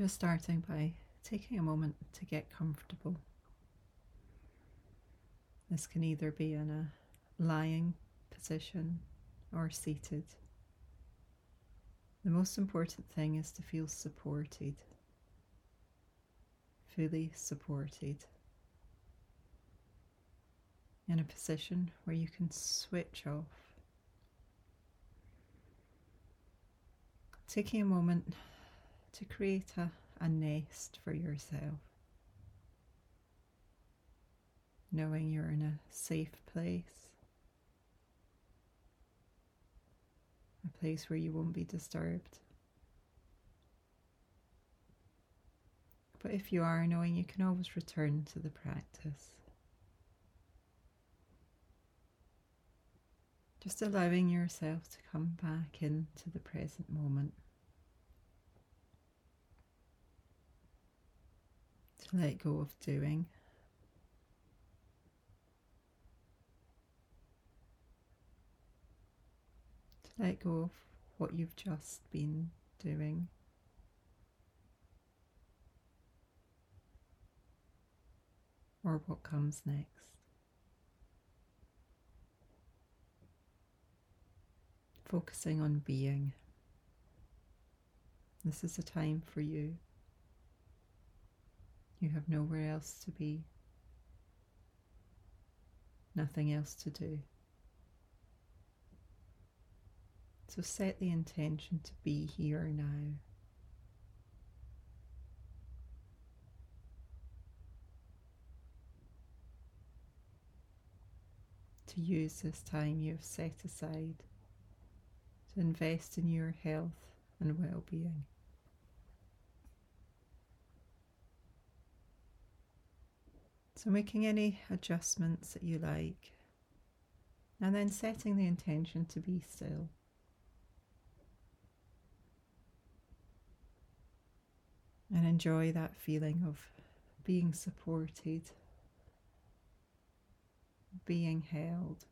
Just starting by taking a moment to get comfortable. This can either be in a lying position or seated. The most important thing is to feel supported, fully supported, in a position where you can switch off. Taking a moment to create a, a nest for yourself, knowing you're in a safe place a place where you won't be disturbed. But if you are, knowing you can always return to the practice. Just allowing yourself to come back into the present moment. Let go of doing. To Let go of what you've just been doing. Or what comes next. Focusing on being. This is a time for you. You have nowhere else to be, nothing else to do. So set the intention to be here now. To use this time you have set aside to invest in your health and well being. So, making any adjustments that you like, and then setting the intention to be still. and enjoy that feeling of being supported, being held,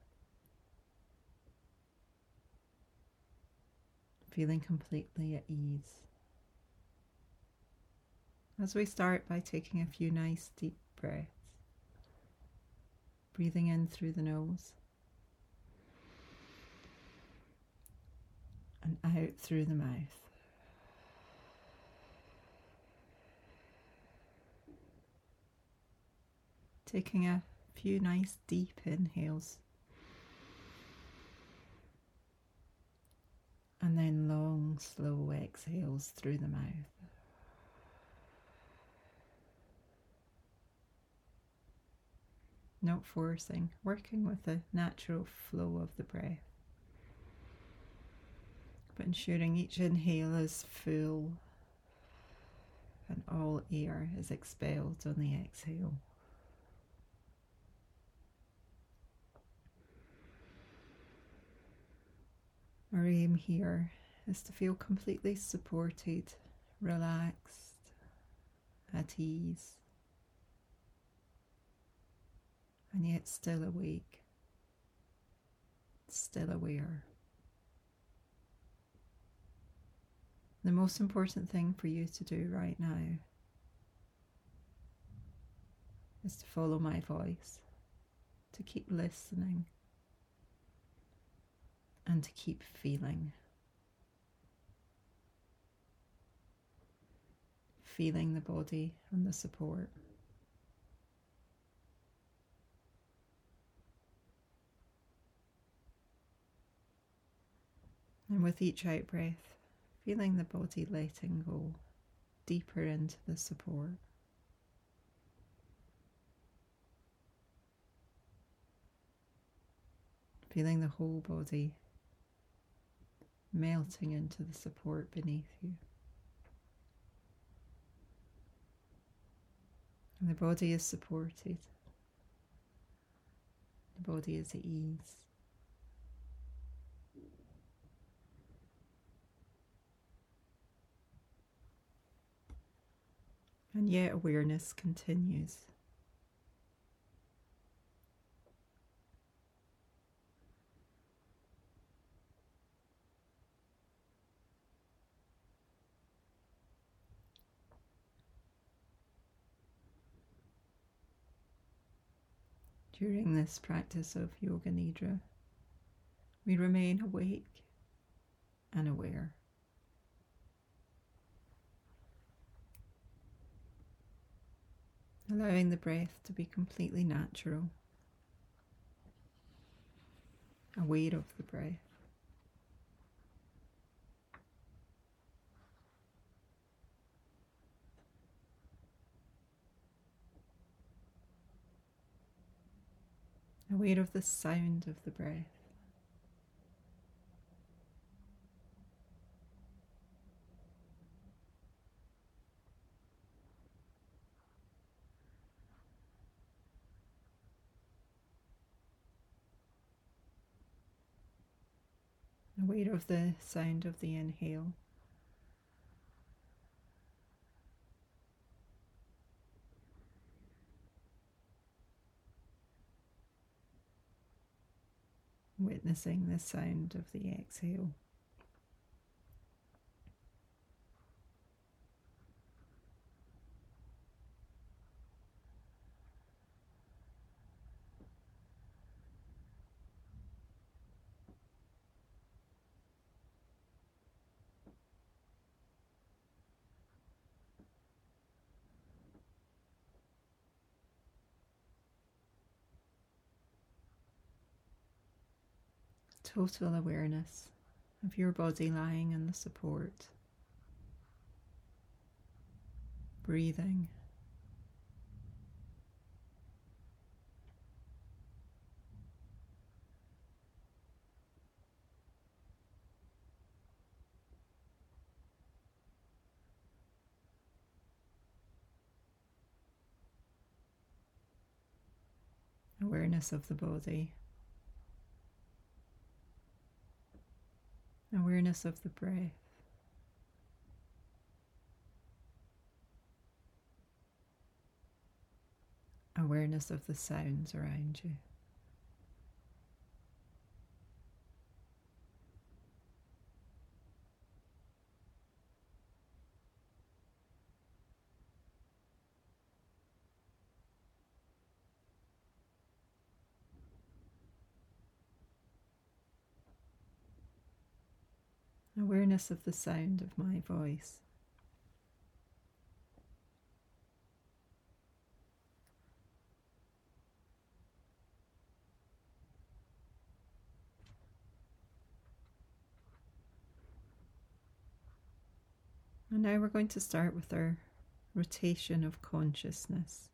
feeling completely at ease. As we start by taking a few nice deep breaths, breathing in through the nose and out through the mouth. taking a few nice deep inhales. And then long, slow exhales through the mouth. Not forcing, working with the natural flow of the breath. But ensuring each inhale is full and all air is expelled on the exhale. Our aim here is to feel completely supported, relaxed, at ease, and yet still awake, still aware. The most important thing for you to do right now is to follow my voice, to keep listening and to keep feeling. Feeling the body and the support. And with each out breath, feeling the body letting go deeper into the support. Feeling the whole body melting into the support beneath you. And the body is supported, the body is at ease. and yet awareness continues. During this practice of Yoga Nidra, we remain awake and aware. Allowing the breath to be completely natural, aware of the breath. aware of the sound of the breath. Aware of the sound of the inhale. witnessing the sound of the exhale. Total awareness of your body lying in the support, breathing. Awareness of the body. Awareness of the breath. Awareness of the sounds around you. Awareness of the sound of my voice. And now we're going to start with our rotation of consciousness.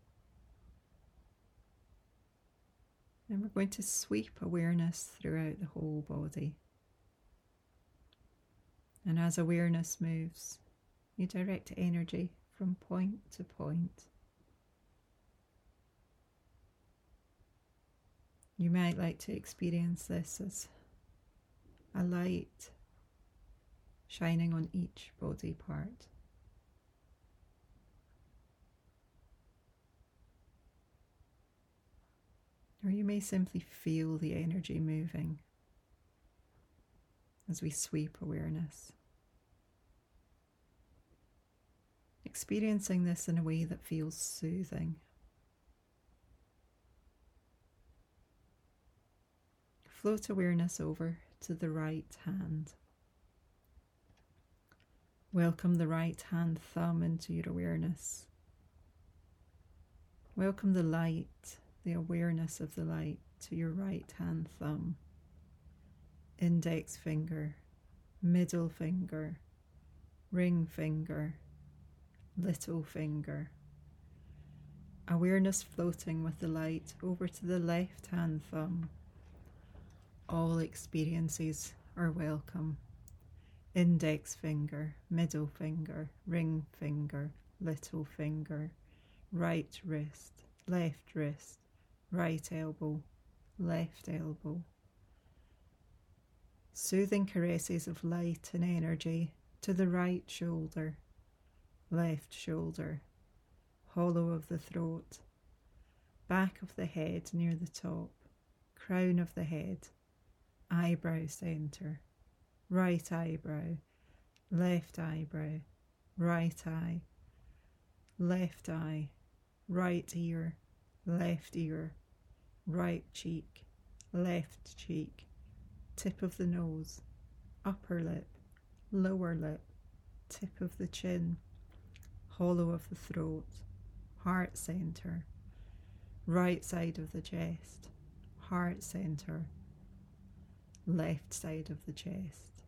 And we're going to sweep awareness throughout the whole body. And as awareness moves, you direct energy from point to point. You might like to experience this as a light shining on each body part. Or you may simply feel the energy moving as we sweep awareness. Experiencing this in a way that feels soothing. Float awareness over to the right hand. Welcome the right hand thumb into your awareness. Welcome the light, the awareness of the light to your right hand thumb index finger, middle finger, ring finger, little finger. Awareness floating with the light over to the left hand thumb. All experiences are welcome. Index finger, middle finger, ring finger, little finger, right wrist, left wrist, right elbow, left elbow Soothing caresses of light and energy to the right shoulder, left shoulder, hollow of the throat, back of the head near the top, crown of the head, eyebrow centre, right eyebrow, left eyebrow, right eye, left eye, right ear, left ear, right cheek, left cheek, tip of the nose, upper lip, lower lip, tip of the chin, hollow of the throat, heart center, right side of the chest, heart center, left side of the chest,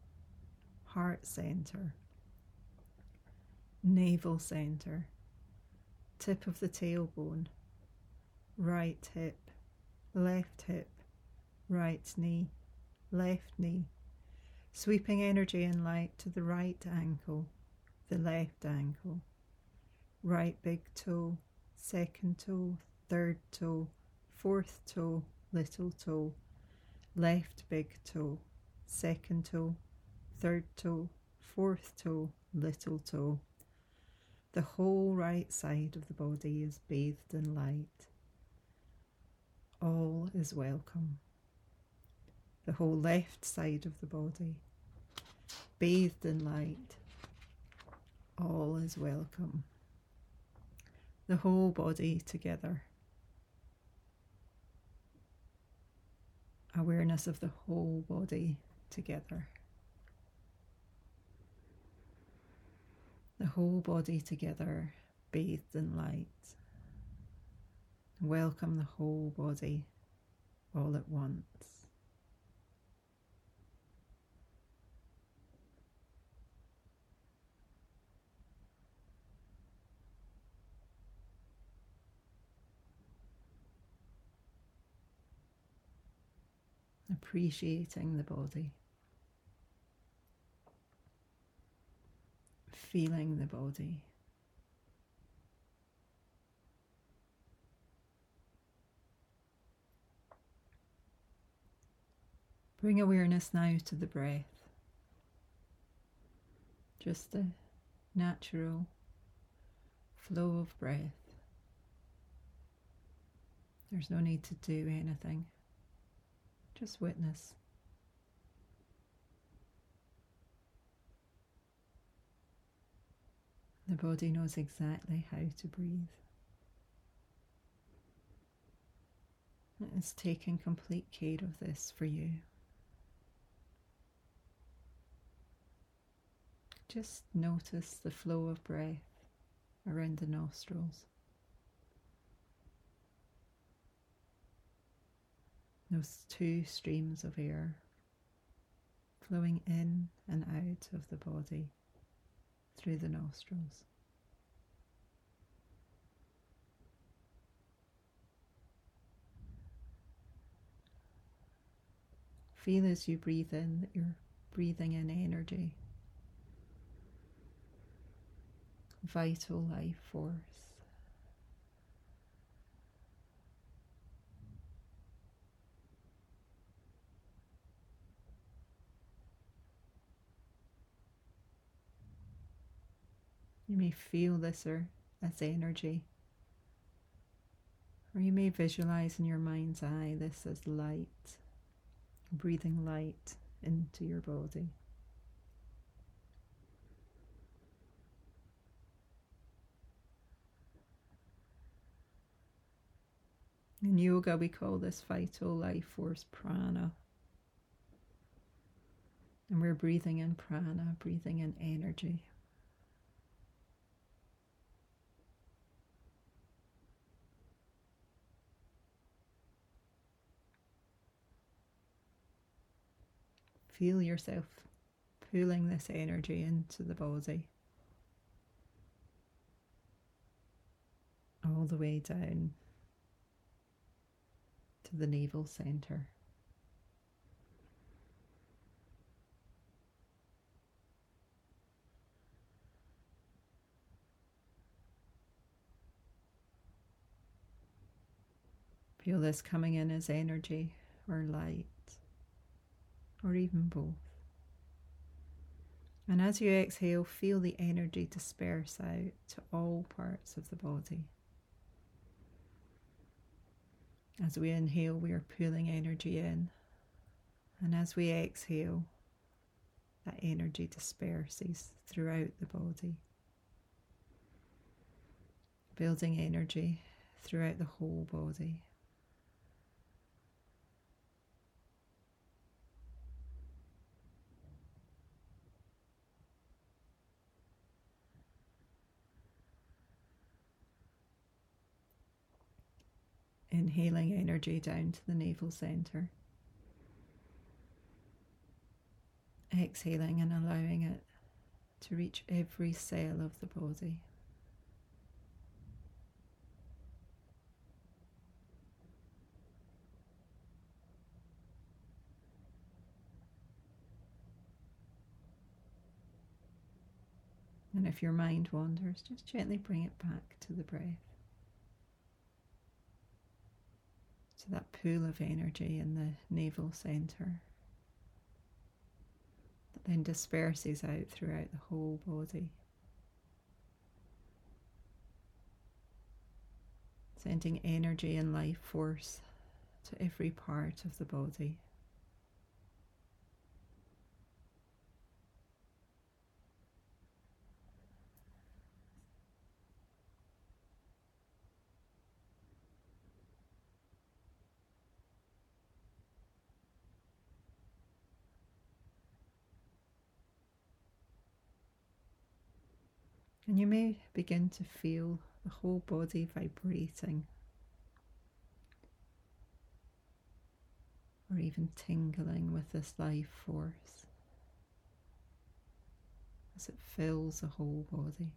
heart center, navel center, tip of the tailbone, right hip, left hip, right knee, left knee, sweeping energy and light to the right ankle, the left ankle, right big toe, second toe, third toe, fourth toe, little toe, left big toe, second toe, third toe, fourth toe, little toe. The whole right side of the body is bathed in light. All is welcome. The whole left side of the body, bathed in light. All is welcome. The whole body together. Awareness of the whole body together. the whole body together, bathed in light. Welcome the whole body all at once. Appreciating the body. feeling the body. Bring awareness now to the breath. Just the natural flow of breath. There's no need to do anything, just witness. The body knows exactly how to breathe. It's taking complete care of this for you. Just notice the flow of breath around the nostrils. Those two streams of air flowing in and out of the body through the nostrils. Feel as you breathe in that you're breathing in energy, vital life force. May feel this or as energy. Or you may visualize in your mind's eye this as light, breathing light into your body. In yoga, we call this vital life force prana. And we're breathing in prana, breathing in energy. Feel yourself pulling this energy into the body. All the way down to the navel center. Feel this coming in as energy or light or even both. And as you exhale, feel the energy disperse out to all parts of the body. As we inhale, we are pulling energy in. And as we exhale, that energy disperses throughout the body, building energy throughout the whole body. Inhaling energy down to the navel center. Exhaling and allowing it to reach every cell of the body. And if your mind wanders, just gently bring it back to the breath. To that pool of energy in the navel center that then disperses out throughout the whole body. Sending energy and life force to every part of the body. And you may begin to feel the whole body vibrating or even tingling with this life force as it fills the whole body.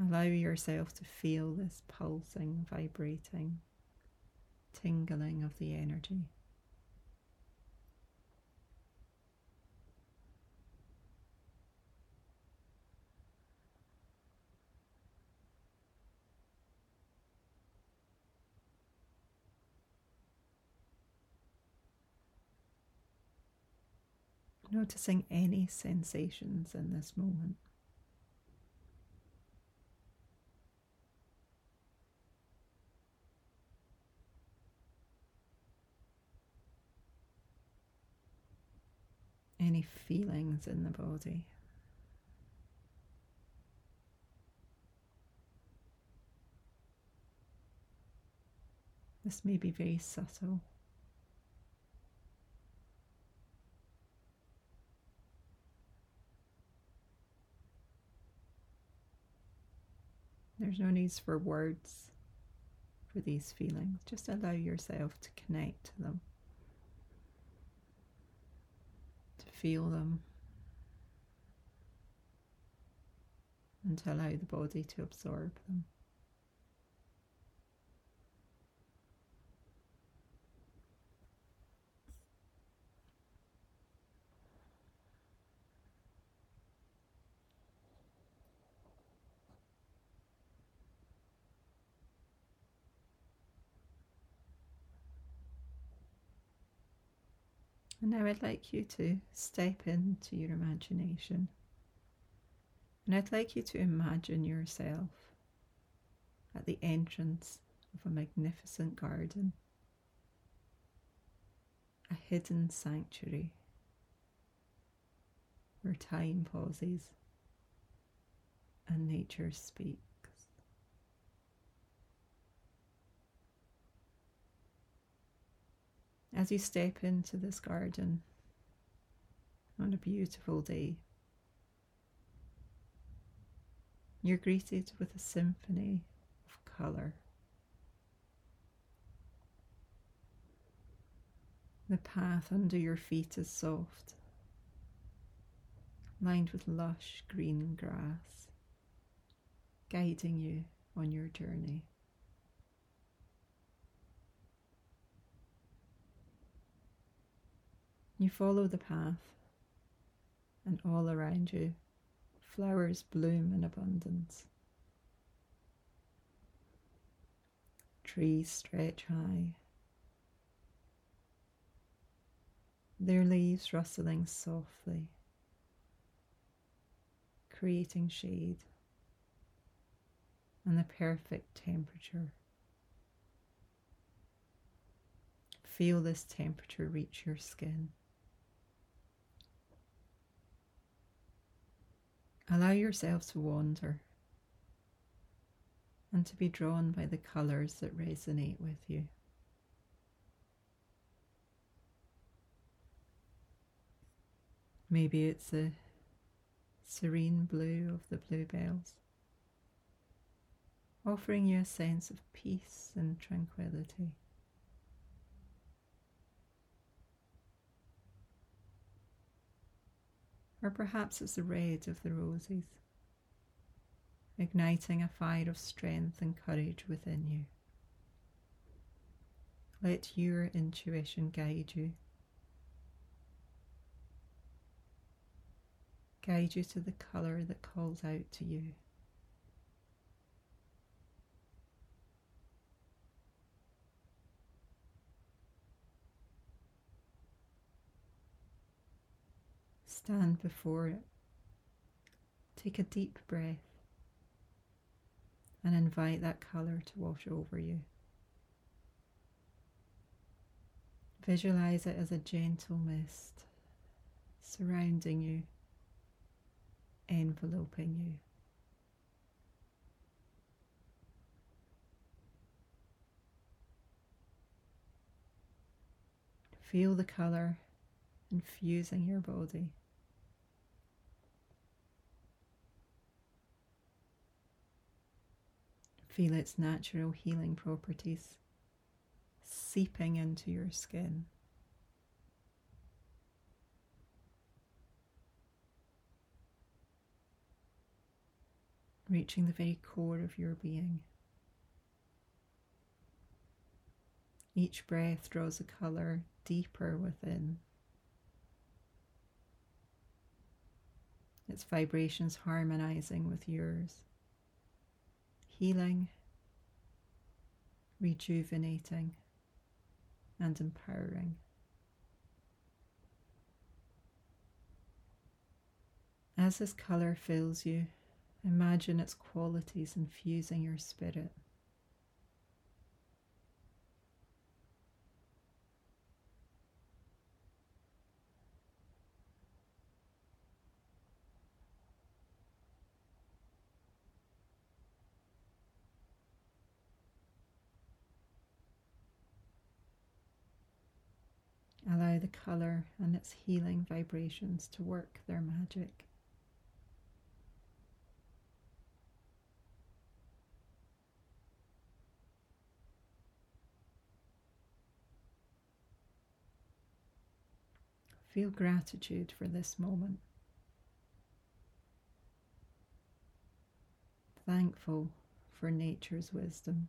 Allow yourself to feel this pulsing, vibrating tingling of the energy. Noticing any sensations in this moment. Feelings in the body. This may be very subtle. There's no need for words for these feelings. Just allow yourself to connect to them. Feel them and allow the body to absorb them. And now I'd like you to step into your imagination. And I'd like you to imagine yourself at the entrance of a magnificent garden, a hidden sanctuary where time pauses and nature speaks. As you step into this garden on a beautiful day. You're greeted with a symphony of colour. The path under your feet is soft, lined with lush green grass, guiding you on your journey. You follow the path, and all around you, flowers bloom in abundance. Trees stretch high, their leaves rustling softly, creating shade and the perfect temperature. Feel this temperature reach your skin. Allow yourself to wander and to be drawn by the colours that resonate with you. Maybe it's the serene blue of the bluebells, offering you a sense of peace and tranquility. Or perhaps it's the red of the roses, igniting a fire of strength and courage within you. Let your intuition guide you. Guide you to the colour that calls out to you. Stand before it. Take a deep breath and invite that colour to wash over you. Visualize it as a gentle mist surrounding you, enveloping you. Feel the colour infusing your body. Feel its natural healing properties seeping into your skin. Reaching the very core of your being. Each breath draws a colour deeper within. Its vibrations harmonizing with yours healing, rejuvenating, and empowering. As this colour fills you, imagine its qualities infusing your spirit. Colour and its healing vibrations to work their magic. Feel gratitude for this moment. Thankful for nature's wisdom.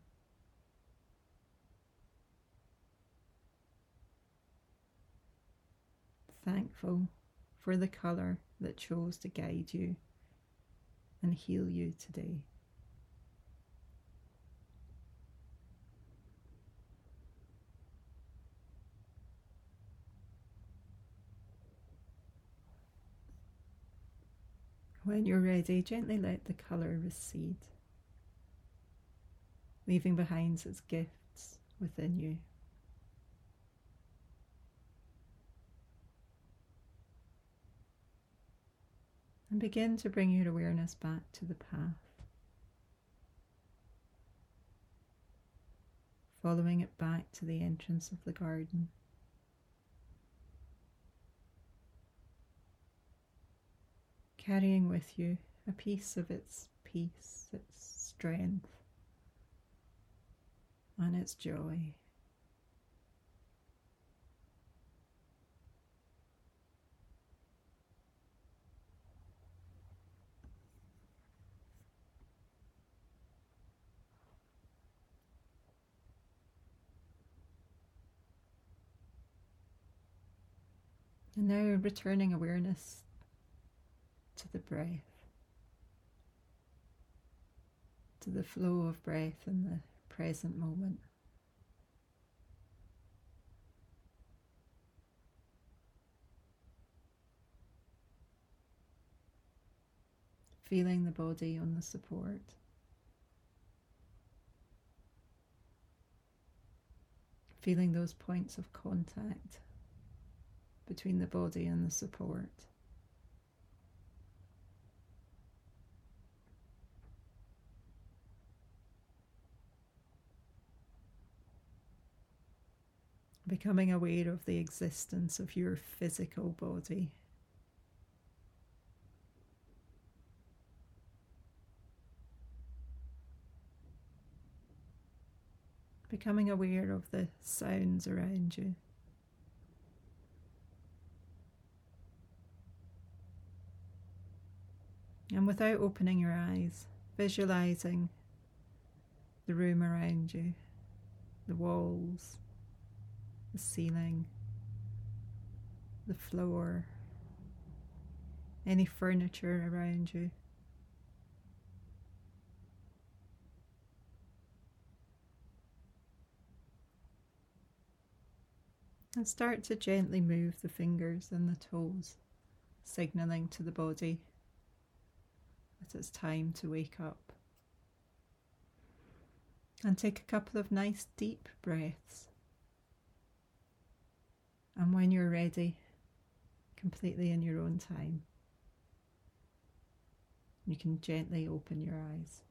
Thankful for the colour that chose to guide you and heal you today. When you're ready, gently let the colour recede, leaving behind its gifts within you. And begin to bring your awareness back to the path. Following it back to the entrance of the garden. Carrying with you a piece of its peace, its strength, and its joy. And now returning awareness to the breath, to the flow of breath in the present moment. Feeling the body on the support. Feeling those points of contact between the body and the support. Becoming aware of the existence of your physical body. Becoming aware of the sounds around you. And without opening your eyes, visualizing the room around you, the walls, the ceiling, the floor, any furniture around you. And start to gently move the fingers and the toes, signaling to the body that it's time to wake up. And take a couple of nice deep breaths. And when you're ready, completely in your own time, you can gently open your eyes.